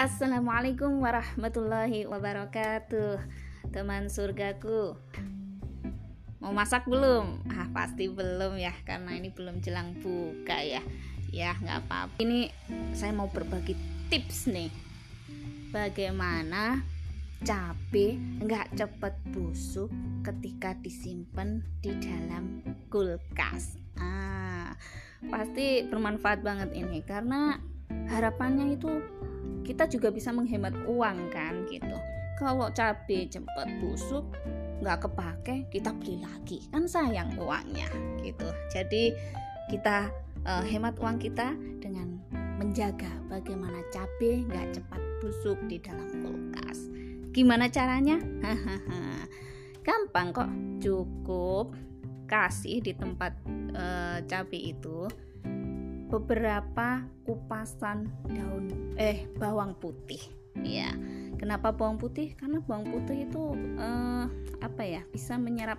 Assalamualaikum warahmatullahi wabarakatuh Teman surgaku. Mau masak belum? Ah pasti belum ya Karena ini belum jelang buka ya. Ya nggak apa-apa. Ini saya mau berbagi tips nih. Bagaimana cabai nggak cepet busuk ketika disimpan di dalam kulkas. Ah pasti bermanfaat banget ini karena harapannya itu kita juga bisa menghemat uang kan gitu. Kalau cabai cepat busuk nggak kepake kita beli lagi. Kan sayang uangnya gitu. Jadi kita uh, hemat uang kita dengan menjaga bagaimana cabai nggak cepat busuk di dalam kulkas. Gimana caranya? Gampang kok. Cukup kasih di tempat uh, cabai itu beberapa kupasan daun eh bawang putih. Ya kenapa bawang putih? Karena bawang putih itu eh, apa ya bisa menyerap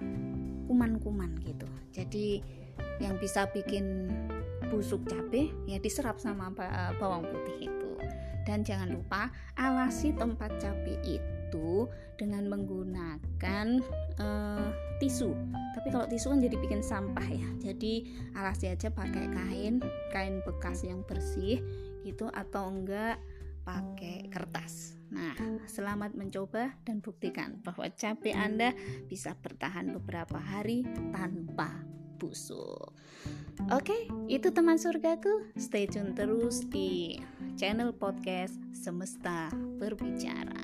kuman-kuman gitu. Jadi yang bisa bikin busuk cabai ya diserap sama bawang putih itu. Dan jangan lupa alasi tempat cabai itu dengan menggunakan uh, tisu tapi kalau tisu kan jadi bikin sampah ya jadi alasi aja pakai kain kain bekas yang bersih gitu atau enggak pakai kertas nah selamat mencoba dan buktikan bahwa cabai anda bisa bertahan beberapa hari tanpa busuk Oke, itu teman surgaku. Stay tune terus di channel podcast Semesta Berbicara.